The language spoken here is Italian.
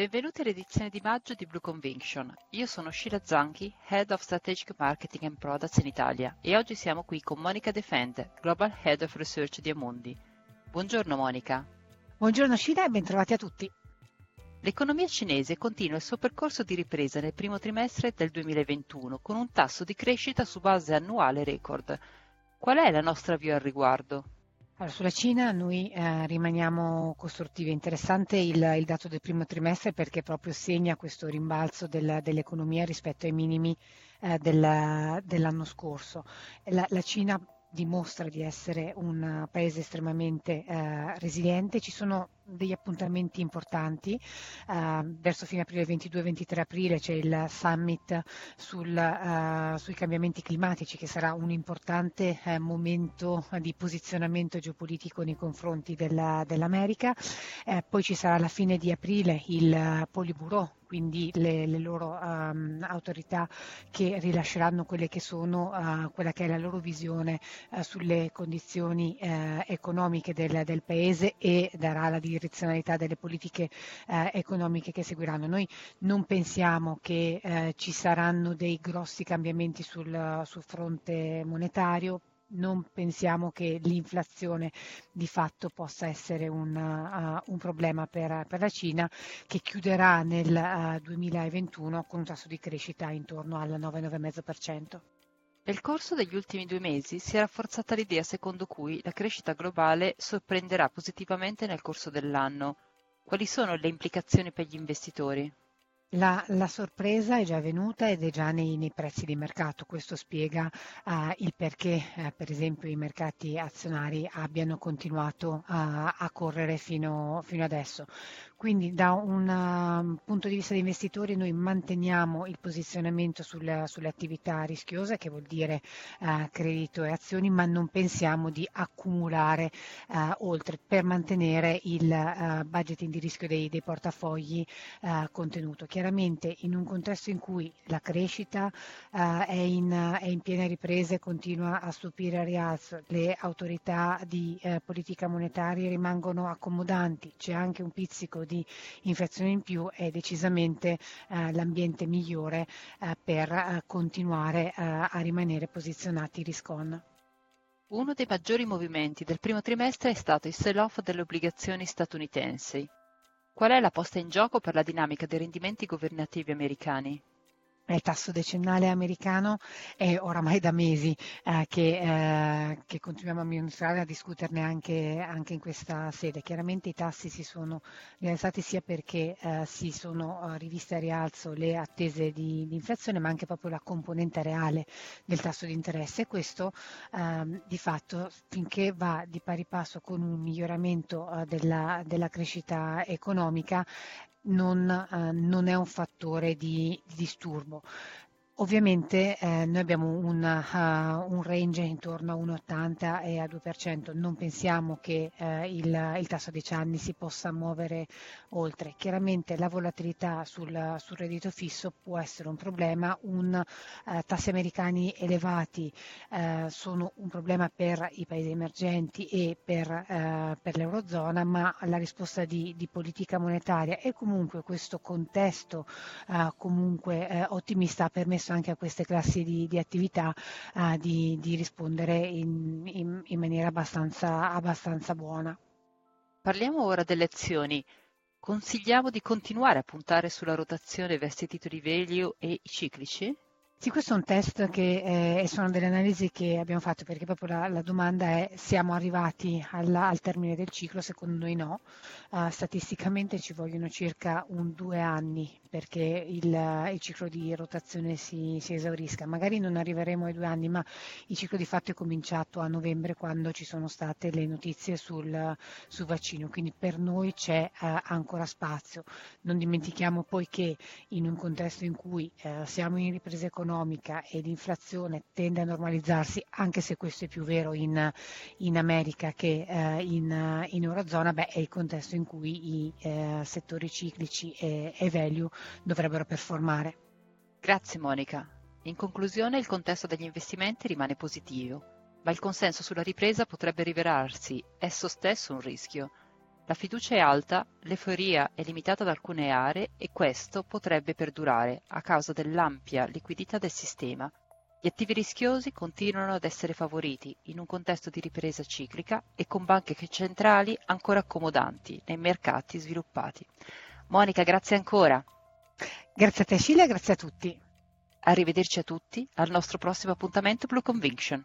Benvenuti all'edizione di maggio di Blue Conviction. Io sono Sheila Zanchi, Head of Strategic Marketing and Products in Italia e oggi siamo qui con Monica Defende, Global Head of Research di Amundi. Buongiorno Monica. Buongiorno Sheila e bentrovati a tutti. L'economia cinese continua il suo percorso di ripresa nel primo trimestre del 2021 con un tasso di crescita su base annuale record. Qual è la nostra via al riguardo? Allora, sulla Cina noi eh, rimaniamo costruttivi. Interessante il, il, dato del primo trimestre perché proprio segna questo rimbalzo del, dell'economia rispetto ai minimi eh, del, dell'anno scorso. La, la Cina dimostra di essere un paese estremamente eh, resiliente. Ci sono degli appuntamenti importanti. Uh, verso fine aprile, 22-23 aprile, c'è il summit sul, uh, sui cambiamenti climatici che sarà un importante uh, momento di posizionamento geopolitico nei confronti della, dell'America. Poi ci sarà alla fine di aprile il Poliburo quindi le, le loro um, autorità che rilasceranno quelle che sono, uh, quella che è la loro visione uh, sulle condizioni uh, economiche del, del, paese e darà la direzionalità delle politiche economiche che seguiranno. Noi non pensiamo che ci saranno dei grossi cambiamenti sul, sul fronte monetario, non pensiamo che l'inflazione di fatto possa essere un, uh, un problema per, per, la Cina che chiuderà nel uh, 2021 con un tasso di crescita intorno al 9-9,5%. Nel corso degli ultimi due mesi si è rafforzata l'idea secondo cui la crescita globale sorprenderà positivamente nel corso dell'anno. Quali sono le implicazioni per gli investitori? La, la, sorpresa è già venuta ed è già nei, nei prezzi di mercato. Questo spiega uh, il perché, uh, per esempio, i mercati azionari abbiano continuato uh, a correre fino, fino, adesso. Quindi da un um, punto di vista di investitori noi manteniamo il posizionamento sul, sulle attività rischiose, che vuol dire credito e azioni, ma non pensiamo di accumulare oltre per mantenere il budgeting di rischio dei, dei portafogli contenuto. Chiaramente in un contesto in cui la crescita eh, è, in, è, in, piena ripresa e continua a stupire a rialzo, le autorità di eh, politica monetaria rimangono accomodanti, c'è anche un pizzico di inflazione in più, è decisamente eh, l'ambiente migliore eh, per eh, continuare eh, a rimanere posizionati risk-on. Uno dei maggiori movimenti del primo trimestre è stato il sell-off delle obbligazioni statunitensi. Qual è la posta in gioco per la dinamica dei rendimenti governativi americani? Il tasso decennale americano è oramai da mesi eh, che, eh, che, continuiamo a monitorare e a discuterne anche, anche, in questa sede. Chiaramente i tassi si sono rialzati sia perché eh, si sono eh, riviste a rialzo le attese di, di, inflazione, ma anche proprio la componente reale del tasso di interesse. Questo ehm, di fatto finché va di pari passo con un miglioramento eh, della, della crescita economica non, eh, non è un fattore di, di disturbo. Ovviamente eh, noi abbiamo una, uh, un range intorno a 1,80 e a 2%, non pensiamo che eh, il, il, tasso a 10 anni si possa muovere oltre. Chiaramente la volatilità sul, sul reddito fisso può essere un problema, un, uh, tassi americani elevati uh, sono un problema per i paesi emergenti e per, per l'Eurozona, ma la risposta di, di, politica monetaria e comunque questo contesto comunque ottimista ha permesso anche a queste classi di, di attività uh, di, di, rispondere in, in, in maniera abbastanza, abbastanza buona. Parliamo ora delle azioni. Consigliamo di continuare a puntare sulla rotazione verso i titoli value e i ciclici? Sì, questo è un test che eh, sono delle analisi che abbiamo fatto perché proprio la, la domanda è siamo arrivati alla, al termine del ciclo, secondo noi no. Uh, statisticamente ci vogliono circa un due anni perché il, il ciclo di rotazione si, si, esaurisca. Magari non arriveremo ai due anni, ma il ciclo di fatto è cominciato a novembre quando ci sono state le notizie sul, sul vaccino, quindi per noi c'è uh, ancora spazio. Non dimentichiamo poi che in un contesto in cui uh, siamo in ripresa economica, economica e l'inflazione tende a normalizzarsi, anche se questo è più vero in, in America che eh, in, in, Eurozona, beh, è il contesto in cui i eh, settori ciclici e, e value dovrebbero performare. Grazie Monica. In conclusione il contesto degli investimenti rimane positivo, ma il consenso sulla ripresa potrebbe rivelarsi esso stesso un rischio. La fiducia è alta, l'euforia è limitata ad alcune aree e questo potrebbe perdurare a causa dell'ampia liquidità del sistema. Gli attivi rischiosi continuano ad essere favoriti in un contesto di ripresa ciclica e con banche centrali ancora accomodanti nei mercati sviluppati. Monica, grazie ancora. Grazie a te Scilla, grazie a tutti. Arrivederci a tutti al nostro prossimo appuntamento Blue Conviction.